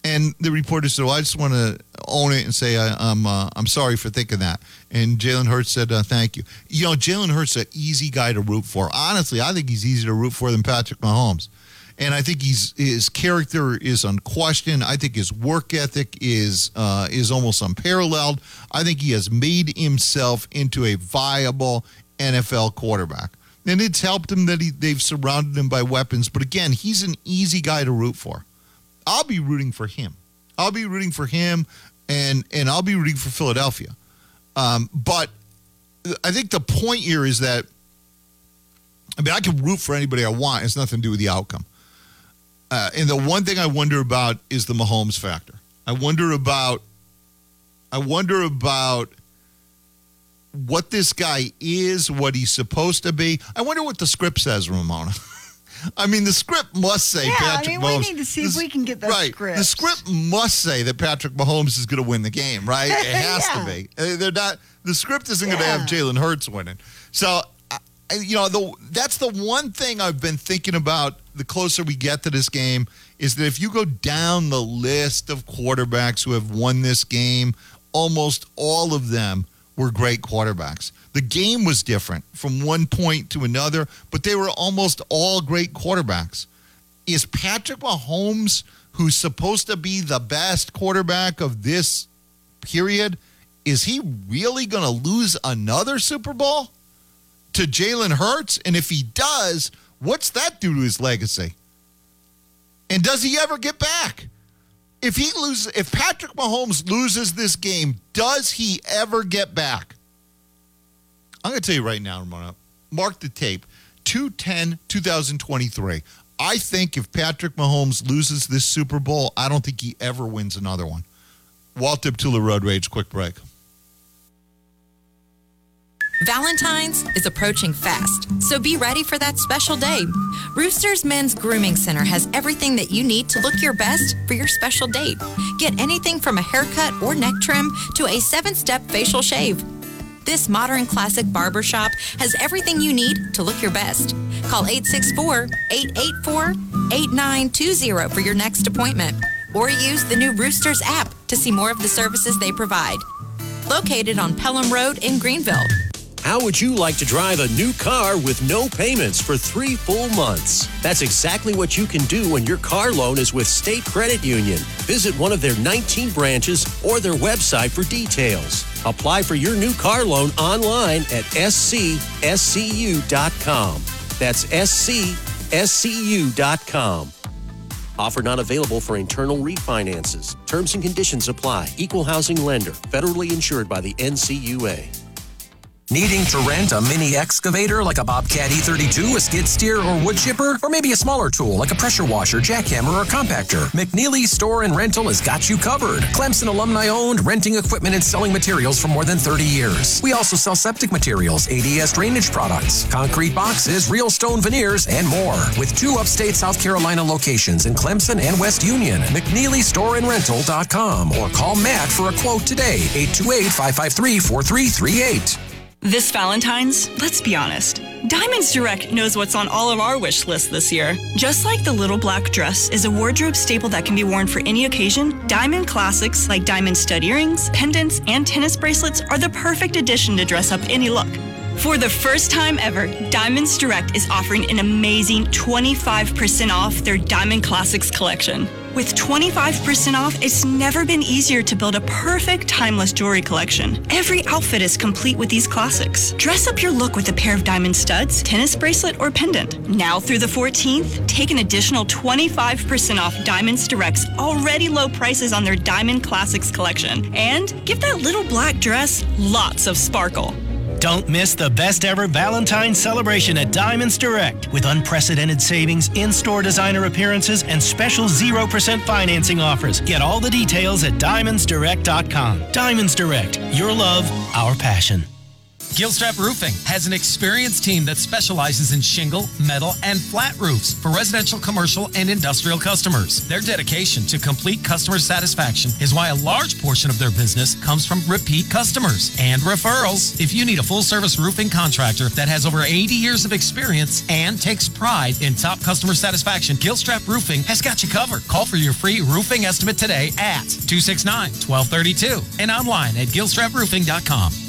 And the reporter said, well, I just want to own it and say I, am I'm, uh, I'm sorry for thinking that. And Jalen Hurts said, uh, thank you. You know, Jalen Hurts an easy guy to root for. Honestly, I think he's easier to root for than Patrick Mahomes and I think he's his character is unquestioned. I think his work ethic is uh, is almost unparalleled. I think he has made himself into a viable NFL quarterback, and it's helped him that he, they've surrounded him by weapons. But again, he's an easy guy to root for. I'll be rooting for him. I'll be rooting for him, and and I'll be rooting for Philadelphia. Um, but I think the point here is that I mean I can root for anybody I want. It's nothing to do with the outcome. Uh, and the one thing I wonder about is the Mahomes factor. I wonder about, I wonder about what this guy is, what he's supposed to be. I wonder what the script says, Ramona. *laughs* I mean, the script must say yeah, Patrick I mean, Mahomes. we need to see if we can get that right. script. The script must say that Patrick Mahomes is going to win the game, right? It *laughs* has Yeah. to be. Uh, They're not. The script isn't going to have Jalen Hurts winning. So, you know, the that's the one thing I've been thinking about. The closer we get to this game, is that if you go down the list of quarterbacks who have won this game, almost all of them were great quarterbacks. The game was different from one point to another, but they were almost all great quarterbacks. Is Patrick Mahomes, who's supposed to be the best quarterback of this period, is he really going to lose another Super Bowl to Jalen Hurts? And if he does, what's that do to his legacy? And does he ever get back? If he loses, if Patrick Mahomes loses this game, does he ever get back? I'm going to tell you right now, Ramona. Mark the tape. 210 2023. I think if Patrick Mahomes loses this Super Bowl, I don't think he ever wins another one. Walt Deptula Road Rage, quick break. Valentine's is approaching fast, so be ready for that special day. Rooster's Men's Grooming Center has everything that you need to look your best for your special date. Get anything from a haircut or neck trim to a seven step facial shave. This modern classic barbershop has everything you need to look your best. Call 864 884 8920 for your next appointment, or use the new Roosters app to see more of the services they provide. Located on Pelham Road in Greenville. How would you like to drive a new car with no payments for three full months? That's exactly what you can do when your car loan is with State Credit Union. Visit one of their 19 branches or their website for details. Apply for your new car loan online at scscu.com. That's scscu.com. Offer not available for internal refinances. Terms and conditions apply. Equal housing lender. Federally insured by the NCUA. Needing to rent a mini excavator like a Bobcat E32, a skid steer, or wood chipper? Or maybe a smaller tool like a pressure washer, jackhammer, or compactor? McNeely Store and Rental has got you covered. Clemson alumni owned, renting equipment and selling materials for more than 30 years. We also sell septic materials, ADS drainage products, concrete boxes, real stone veneers, and more. With two upstate South Carolina locations in Clemson and West Union, McNeelyStoreandRental.com or call Matt for a quote today, 828 553 4338. This Valentine's, let's be honest, Diamonds Direct knows what's on all of our wish lists this year. Just like the little black dress is a wardrobe staple that can be worn for any occasion, diamond classics like diamond stud earrings, pendants, and tennis bracelets are the perfect addition to dress up any look. For the first time ever, Diamonds Direct is offering an amazing 25% off their Diamond Classics collection. With 25% off, it's never been easier to build a perfect timeless jewelry collection. Every outfit is complete with these classics. Dress up your look with a pair of diamond studs, tennis bracelet, or pendant. Now through the 14th, take an additional 25% off Diamonds Direct's already low prices on their Diamond Classics collection. And give that little black dress lots of sparkle. Don't miss the best ever Valentine's celebration at Diamonds Direct with unprecedented savings, in store designer appearances, and special 0% financing offers. Get all the details at diamondsdirect.com. Diamonds Direct, your love, our passion. Gilstrap Roofing has an experienced team that specializes in shingle, metal, and flat roofs for residential, commercial, and industrial customers. Their dedication to complete customer satisfaction is why a large portion of their business comes from repeat customers and referrals. If you need a full service roofing contractor that has over 80 years of experience and takes pride in top customer satisfaction, Gilstrap Roofing has got you covered. Call for your free roofing estimate today at 269 1232 and online at gilstraproofing.com.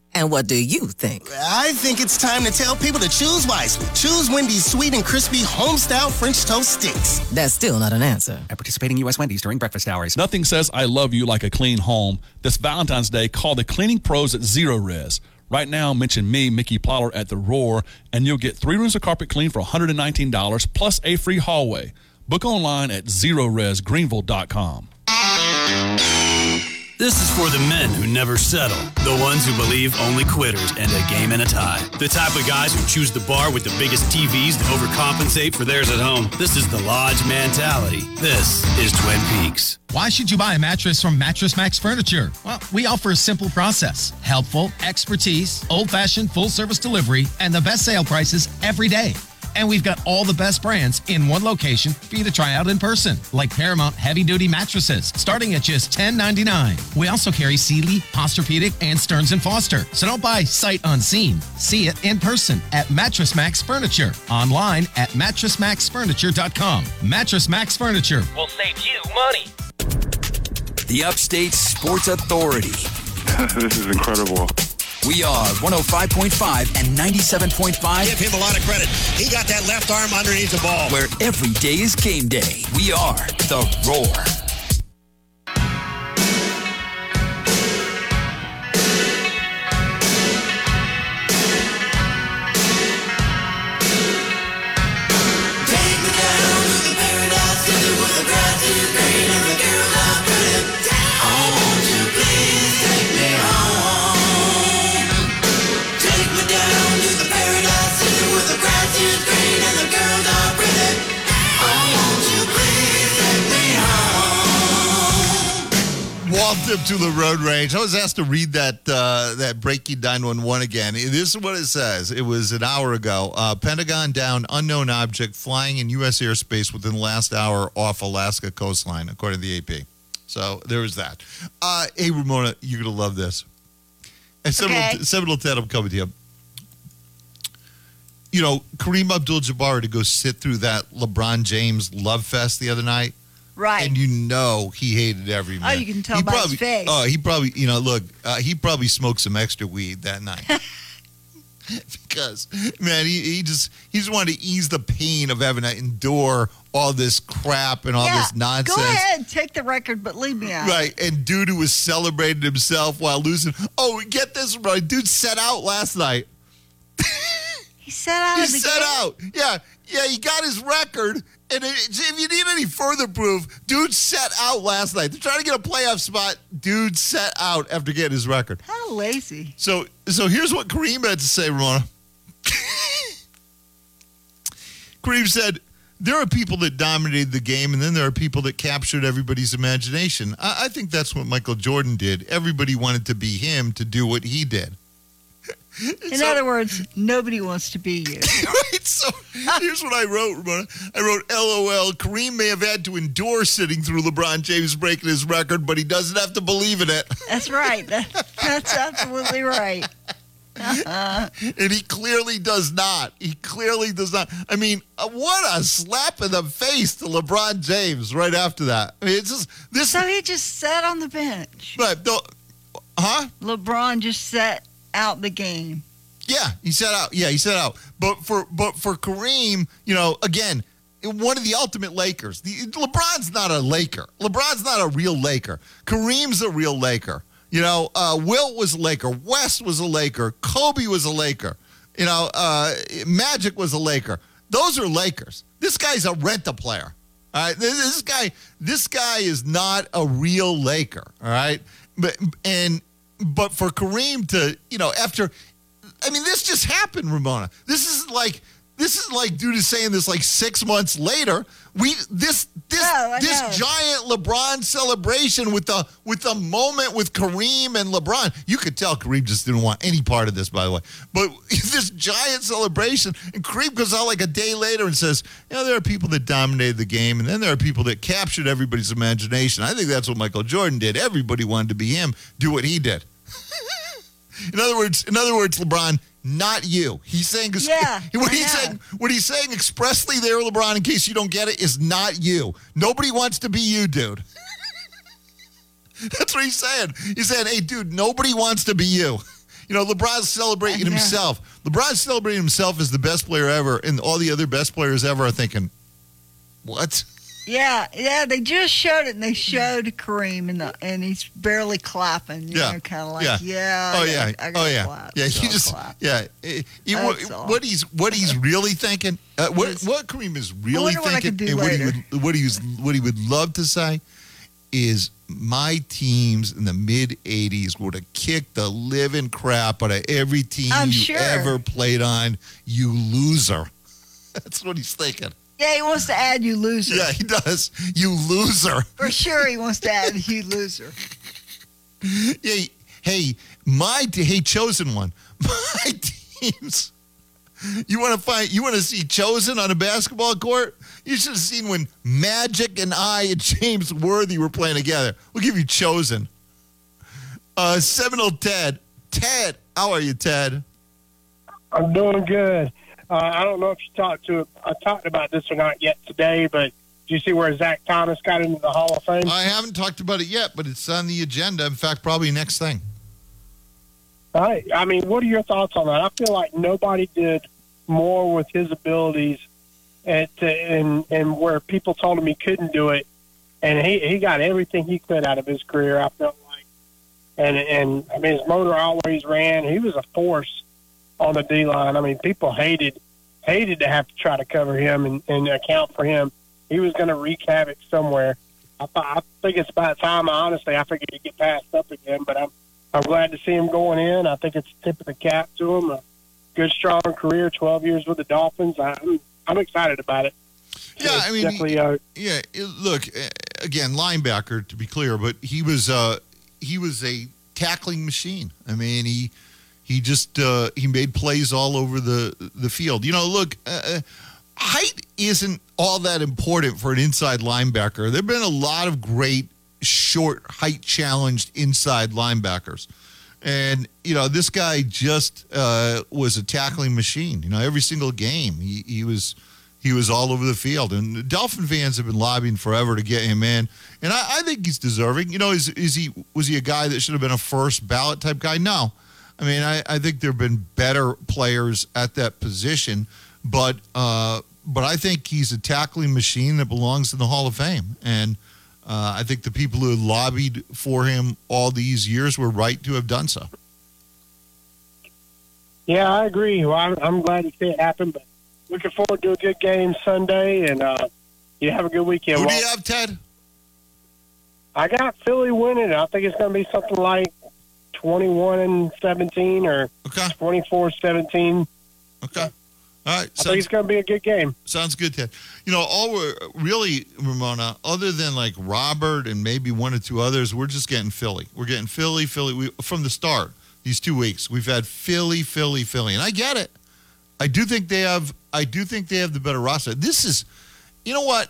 And what do you think? I think it's time to tell people to choose wisely. Choose Wendy's sweet and crispy home-style French toast sticks. That's still not an answer. At participating U.S. Wendy's during breakfast hours. Nothing says I love you like a clean home. This Valentine's Day, call the cleaning pros at Zerorez. Right now, mention me, Mickey Plyler, at The Roar, and you'll get three rooms of carpet clean for $119 plus a free hallway. Book online at ZerorezGreenville.com. This is for the men who never settle, the ones who believe only quitters end a game in a tie, the type of guys who choose the bar with the biggest TVs to overcompensate for theirs at home. This is the Lodge mentality. This is Twin Peaks. Why should you buy a mattress from Mattress Max Furniture? Well, we offer a simple process helpful, expertise, old fashioned full service delivery, and the best sale prices every day. And we've got all the best brands in one location for you to try out in person, like Paramount heavy duty mattresses, starting at just $10.99. We also carry Sealy, Posturepedic, and Stearns and Foster. So don't buy sight unseen. See it in person at Mattress Max Furniture. Online at mattressmaxfurniture.com. Mattress Max Furniture will save you money. The Upstate Sports Authority. *laughs* this is incredible. We are 105.5 and 97.5. Give him a lot of credit. He got that left arm underneath the ball. Where every day is game day. We are The Roar. Up to the road rage. I was asked to read that uh, that breaking 911 again. This is what it says. It was an hour ago. Uh, Pentagon down unknown object flying in U.S. airspace within the last hour off Alaska coastline, according to the AP. So there was that. Uh, hey, Ramona, you're going to love this. At Seminole, Okay. Seminole Ted, I'm coming to you. You know, Kareem Abdul Jabbar to go sit through that LeBron James love fest the other night. Right. And you know he hated every Oh, you can tell He by his probably, face. Oh, he probably, you know, look, uh, he probably smoked some extra weed that night. *laughs* because, man, he, he just he just wanted to ease the pain of having to endure all this crap and all yeah, this nonsense. Go ahead, take the record, but leave me out. Right, and dude who was celebrating himself while losing. Oh, get this right, dude set out last night. *laughs* He set out. He set game. out. Yeah, yeah, he got his record. And if you need any further proof, dude set out last night. They're trying to get a playoff spot. Dude set out after getting his record. How lazy. So, so here's what Kareem had to say, Ramona. *laughs* Kareem said, "There are people that dominated the game, and then there are people that captured everybody's imagination. I, I think that's what Michael Jordan did. Everybody wanted to be him to do what he did." *laughs* In other words, nobody wants to be you. *laughs* right. So here's what I wrote, Ramona. I wrote, LOL. Kareem may have had to endure sitting through LeBron James breaking his record, but he doesn't have to believe in it. *laughs* That's right. That, that's absolutely right. Uh-huh. And he clearly does not. He clearly does not. I mean, uh, what a slap in the face to LeBron James right after that. I mean, it's just this. So he just sat on the bench. But the, huh? LeBron just set out the game. Yeah, he set out. Yeah, he set out. But for but for Kareem, you know, again, one of the ultimate Lakers. The, LeBron's not a Laker. LeBron's not a real Laker. Kareem's a real Laker. You know, uh, Wilt was a Laker. West was a Laker. Kobe was a Laker. You know, uh, Magic was a Laker. Those are Lakers. This guy's a rent-a player. All right, this, this guy, this guy is not a real Laker. All right, but and but for Kareem to, you know, after, I mean, this just happened, Ramona. This is like. This is like dude is saying this like six months later. We this this I this giant LeBron celebration with the with the moment with Kareem and LeBron. You could tell Kareem just didn't want any part of this, by the way. But *laughs* this giant celebration, and Kareem goes out like a day later and says, "You know, there are people that dominated the game, and then there are people that captured everybody's imagination." I think that's what Michael Jordan did. Everybody wanted to be him, do what he did. In other words, in other words, LeBron. Not you. He's saying Yeah, *laughs* what he's saying what he's saying expressly there, LeBron, in case you don't get it, is not you. Nobody wants to be you, dude. *laughs* That's what he's saying. He's saying, hey, dude, nobody wants to be you. You know, LeBron's celebrating himself. LeBron's celebrating himself as the best player ever, and all the other best players ever are thinking, what? Yeah, yeah. They just showed it, and they showed Kareem, and the, and he's barely clapping. You Yeah, know, kind of like, yeah. yeah. oh I yeah, gotta- I oh yeah, clap, yeah. so He just, clap. yeah. Eh, he- what, what he's what he's really thinking, uh, what what Kareem is really wonder what I thinking, and what he would what he was what he would love to say is my teams in the mid '80s would have kicked the living crap out of every team I'm you sure. ever played on. You loser. *laughs* That's what he's thinking. Yeah, he wants to add you loser. Yeah, he does. You loser. For sure, he wants to add you loser. *laughs* Hey, hey, my hey chosen one. *laughs* My teams. You want to find? You want to see chosen on a basketball court? You should have seen when Magic and I and James Worthy were playing together. We'll give you chosen. Uh, Seminole Ted. Ted, how are you, Ted? I'm doing good. Uh, I don't know if you talked to I talked about this or not yet today, but do you see where Zach Thomas got into the Hall of Fame? I haven't talked about it yet, but it's on the agenda. In fact, probably next thing. I, I mean, what are your thoughts on that? I feel like nobody did more with his abilities, at, and and where people told him he couldn't do it, and he he got everything he could out of his career. I felt like, and and I mean, his motor always ran. He was a force on the D line. I mean, people hated hated to have to try to cover him and, and account for him. He was going to wreak havoc somewhere. I, I think it's about time. Honestly, I figured he'd get passed up again, but I'm I'm glad to see him going in. I think it's a tip of the cap to him. A good, strong career, 12 years with the Dolphins. I'm, I'm excited about it. Yeah, I mean, definitely, uh, yeah. it- Look, again, linebacker to be clear, but he was uh, he was a tackling machine. I mean, he he just uh, he made plays all over the the field. You know, look, uh, uh, height isn't all that important for an inside linebacker. There've been a lot of great short, height challenged inside linebackers. And, you know, this guy just uh, was a tackling machine. You know, every single game he, he was he was all over the field. And the Dolphin fans have been lobbying forever to get him in. And I, I think he's deserving. You know, is is he was he a guy that should have been a first ballot type guy? No. I mean, I, I think there have been better players at that position, but uh, but I think he's a tackling machine that belongs in the Hall of Fame. And uh, I think the people who lobbied for him all these years were right to have done so. Yeah, I agree. Well, I'm, I'm glad to see it happen, but looking forward to a good game Sunday, and uh, you have a good weekend. Who do you have, Ted? I got Philly winning. I think it's going to be something like 21 and 17 or 24 17. Okay. All right. I think it's going to be a good game. Sounds good, Ted. You know, all we're really, Ramona, other than like Robert and maybe one or two others, we're just getting Philly. We're getting Philly, Philly. We, from the start, these two weeks, we've had Philly, Philly, Philly. And I get it. I do think they have, I do think they have the better roster. This is, you know what?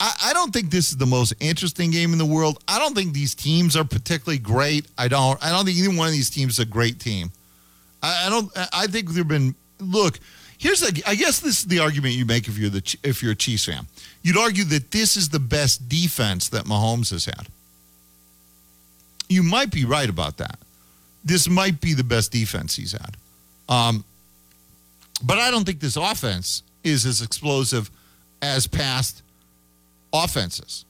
I, I don't think this is the most interesting game in the world. I don't think these teams are particularly great. I don't. I don't think either one of these teams is a great team. I, I don't. I think there've been. Look, here's the. I guess this is the argument you make if you're the if you're a Chiefs fan. You'd argue that this is the best defense that Mahomes has had. You might be right about that. This might be the best defense he's had. Um, but I don't think this offense is as explosive as past offenses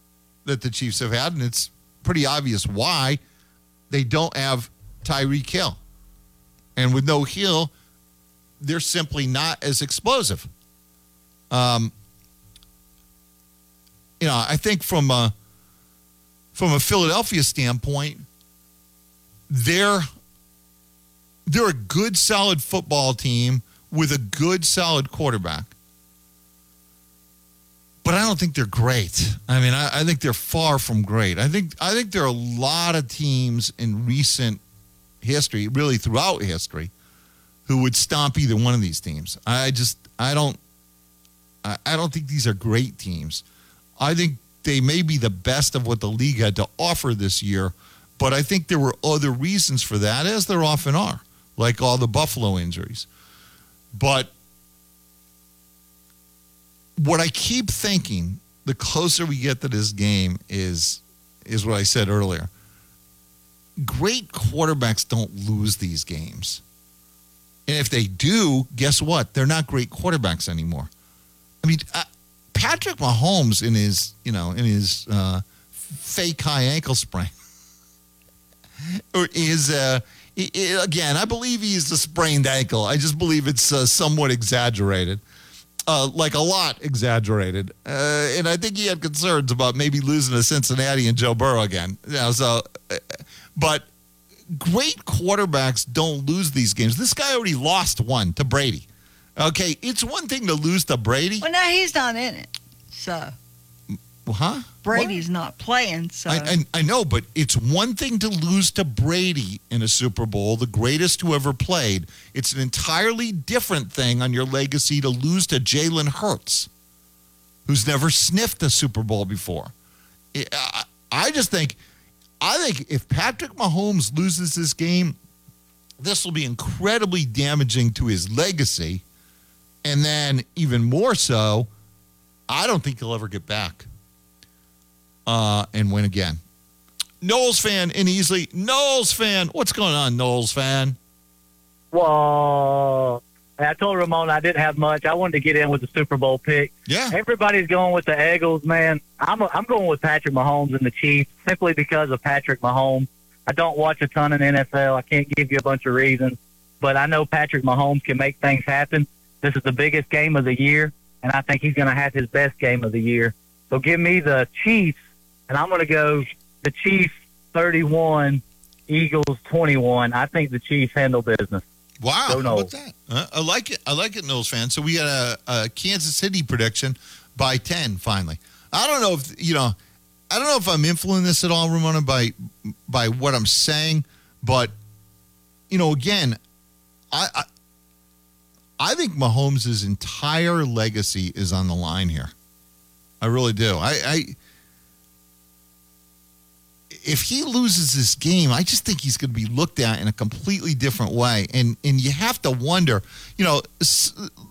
that the Chiefs have had, and it's pretty obvious why they don't have Tyreek Hill. And with no Hill, they're simply not as explosive. Um, you know, I think from a from a Philadelphia standpoint, they're they're a good, solid football team with a good, solid quarterback but I don't think they're great. I mean, I, I, think they're far from great. I think I think there are a lot of teams in recent history, really throughout history, who would stomp either one of these teams. I just I don't I, I don't think these are great teams. I think they may be the best of what the league had to offer this year, but I think there were other reasons for that, as there often are, like all the Buffalo injuries. But what I keep thinking the closer we get to this game is is what I said earlier. Great quarterbacks don't lose these games. And if they do, guess what? They're not great quarterbacks anymore. I mean, uh, Patrick Mahomes in his, you know, in his uh, fake high ankle sprain *laughs* or is uh, again, I believe he's a sprained ankle. I just believe it's uh, somewhat exaggerated uh, like a lot exaggerated. Uh, and I think he had concerns about maybe losing to Cincinnati and Joe Burrow again. You know, so, uh, but great quarterbacks don't lose these games. This guy already lost one to Brady. Okay, it's one thing to lose to Brady. Well, now he's not in it. So Well, huh? Brady's not playing. So I, I, I know, but it's one thing to lose to Brady in a Super Bowl, the greatest who ever played. It's an entirely different thing on your legacy to lose to Jalen Hurts, who's never sniffed a Super Bowl before. I, I- I just think, I think if Patrick Mahomes loses this game, this will be incredibly damaging to his legacy. And then, even more so, I don't think he'll ever get back uh, and win again. Knowles fan in Easley. Knowles fan. What's going on, Knowles fan? Well, I told Ramon I didn't have much. I wanted to get in with the Super Bowl pick. Yeah. Everybody's going with the Eagles, man. I'm I'm going with Patrick Mahomes and the Chiefs simply because of Patrick Mahomes. I don't watch a ton of NFL. I can't give you a bunch of reasons, but I know Patrick Mahomes can make things happen. This is the biggest game of the year, and I think he's going to have his best game of the year. So give me the Chiefs, and I'm going to go the Chiefs 31, Eagles 21. I think the Chiefs handle business. Wow, how about that? Uh, I like it. I like it, Knowles fan. So we got a, a Kansas City prediction by ten. Finally, I don't know if you know. I don't know if I'm influencing this at all, Ramona, by by what I'm saying, but you know, again, I I, I think Mahomes' entire legacy is on the line here. I really do. I, I if he loses this game, I just think he's going to be looked at in a completely different way. And and you have to wonder, you know,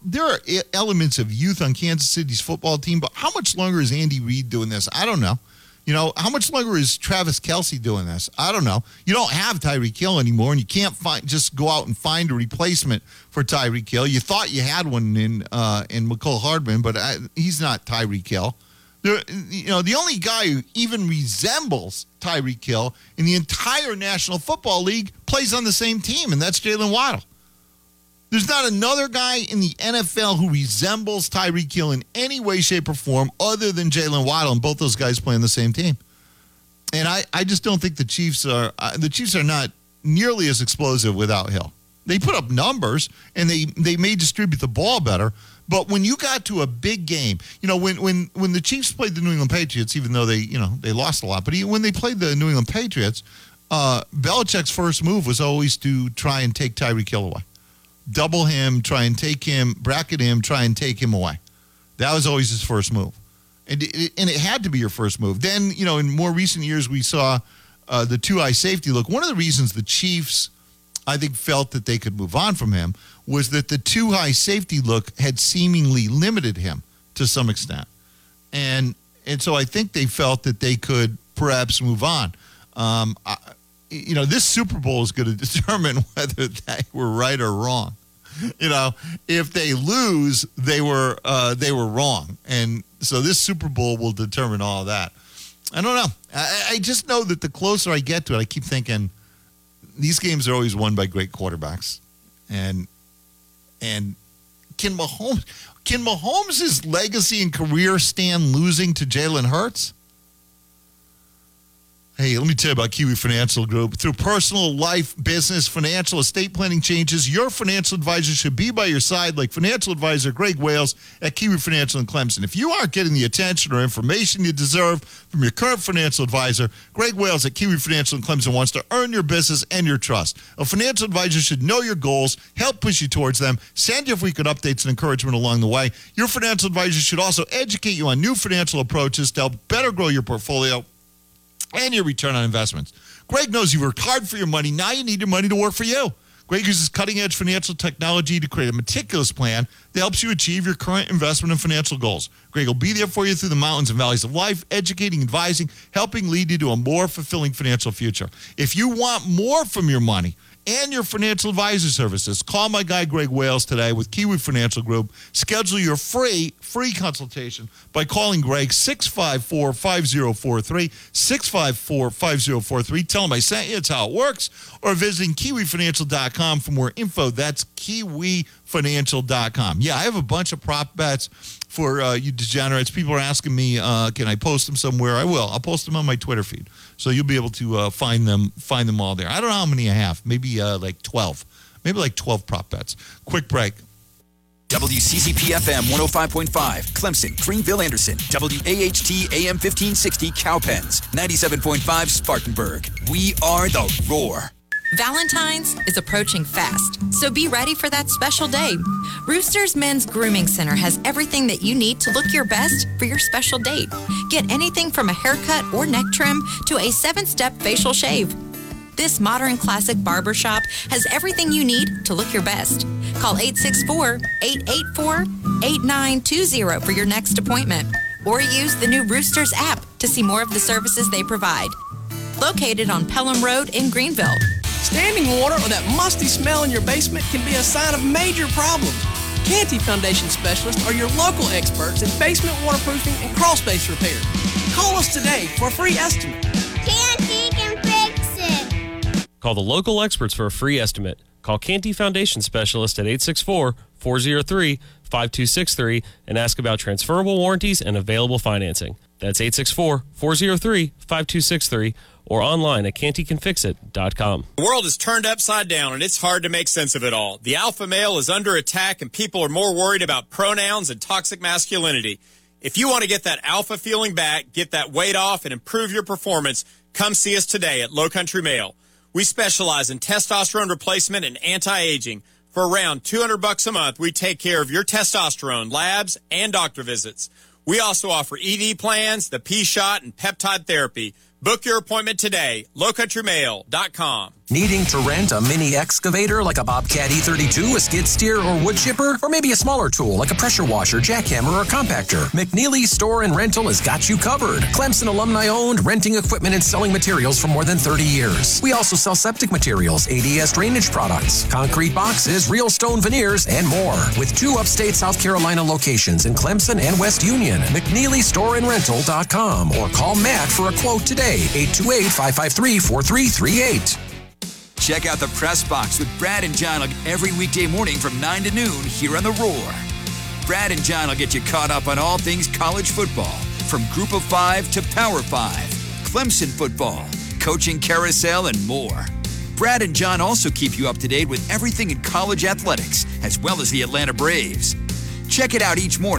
there are elements of youth on Kansas City's football team, but how much longer is Andy Reid doing this? I don't know. You know, how much longer is Travis Kelce doing this? I don't know. You don't have Tyreek Hill anymore, and you can't find just go out and find a replacement for Tyreek Hill. You thought you had one in uh, in Mecole Hardman, but I, he's not Tyreek Hill. You know, the only guy who even resembles Tyreek Hill in the entire National Football League plays on the same team, and that's Jaylen Waddle. There's not another guy in the NFL who resembles Tyreek Hill in any way, shape, or form other than Jaylen Waddle, and both those guys play on the same team. And I, I just don't think the Chiefs are uh, the Chiefs are not nearly as explosive without Hill. They put up numbers and they they may distribute the ball better, but when you got to a big game, you know when when when the Chiefs played the New England Patriots, even though they you know they lost a lot, but when they played the New England Patriots, uh, Belichick's first move was always to try and take Tyreek Hill away double him, try and take him, bracket him, try and take him away. That was always his first move. And it, and it had to be your first move. Then, you know, in more recent years, we saw uh, the two high safety look. One of the reasons the Chiefs, I think, felt that they could move on from him was that the two high safety look had seemingly limited him to some extent. And, and so I think they felt that they could perhaps move on. Um, I, you know, this Super Bowl is going *laughs* to determine whether they were right or wrong. You know, if they lose, they were uh, they were wrong, and so this Super Bowl will determine all that. I don't know. I, I just know that the closer I get to it, I keep thinking these games are always won by great quarterbacks, and and can Mahomes can Mahomes' legacy and career stand losing to Jalen Hurts? Hey, let me tell you about Kiwi Financial Group. Through personal, life, business, financial, estate planning changes, your financial advisor should be by your side, like financial advisor Greg Wales at Kiwi Financial in Clemson. If you aren't getting the attention or information you deserve from your current financial advisor, Greg Wales at Kiwi Financial in Clemson wants to earn your business and your trust. A financial advisor should know your goals, help push you towards them, send you frequent updates and encouragement along the way. Your financial advisor should also educate you on new financial approaches to help better grow your portfolio and your return on investments. Greg knows you worked hard for your money. Now you need your money to work for you. Greg uses cutting edge financial technology to create a meticulous plan that helps you achieve your current investment and financial goals. Greg will be there for you through the mountains and valleys of life, educating, advising, helping lead you to a more fulfilling financial future. If you want more from your money, and your financial advisor services. Call my guy Greg Wales today with Kiwi Financial Group. Schedule your free free consultation by calling Greg 654-5043, 654-5043. Tell him I sent you. It's how it works. Or visiting kiwifinancial.com for more info. That's kiwifinancial.com. Yeah, I have a bunch of prop bets for uh, you degenerates. People are asking me, uh, can I post them somewhere? I will. I'll post them on my Twitter feed, so you'll be able to uh, find them find them all there. I don't know how many I have. Maybe uh, like twelve. Maybe like twelve prop bets. Quick break. WCCP FM 105.5, Clemson, Greenville, Anderson, WAHT AM 1560, Cowpens, 97.5, Spartanburg. We are the Roar. Valentine's is approaching fast, so be ready for that special day. Rooster's Men's Grooming Center has everything that you need to look your best for your special date. Get anything from a haircut or neck trim to a seven step facial shave. This modern classic barbershop has everything you need to look your best. Call 864 884 8920 for your next appointment, or use the new Roosters app to see more of the services they provide. Located on Pelham Road in Greenville. Standing water or that musty smell in your basement can be a sign of major problems. Canty Foundation specialists are your local experts in basement waterproofing and crawl space repair. Call us today for a free estimate. Canty can fix it. Call the local experts for a free estimate. Call Canty Foundation Specialist at 864 403 5263 and ask about transferable warranties and available financing. That's 864 403 5263 or online at cantycanfixit.com. The world is turned upside down and it's hard to make sense of it all. The alpha male is under attack and people are more worried about pronouns and toxic masculinity. If you want to get that alpha feeling back, get that weight off, and improve your performance, come see us today at Low Country Male. We specialize in testosterone replacement and anti-aging. For around 200 bucks a month, we take care of your testosterone, labs, and doctor visits. We also offer ED plans, the P shot, and peptide therapy. Book your appointment today. lowcountrymale.com. Needing to rent a mini excavator like a Bobcat E32, a skid steer, or wood chipper? Or maybe a smaller tool like a pressure washer, jackhammer, or compactor? McNeely Store and Rental has got you covered. Clemson alumni owned, renting equipment and selling materials for more than 30 years. We also sell septic materials, ADS drainage products, concrete boxes, real stone veneers, and more. With two upstate South Carolina locations in Clemson and West Union. McNeelyStoreandRental.com or call Matt for a quote today, 828 553 4338. Check out the Press Box with Brad and John every weekday morning from 9 to noon here on The Roar. Brad and John will get you caught up on all things college football, from Group of Five to Power Five, Clemson football, coaching carousel, and more. Brad and John also keep you up to date with everything in college athletics, as well as the Atlanta Braves. Check it out each morning.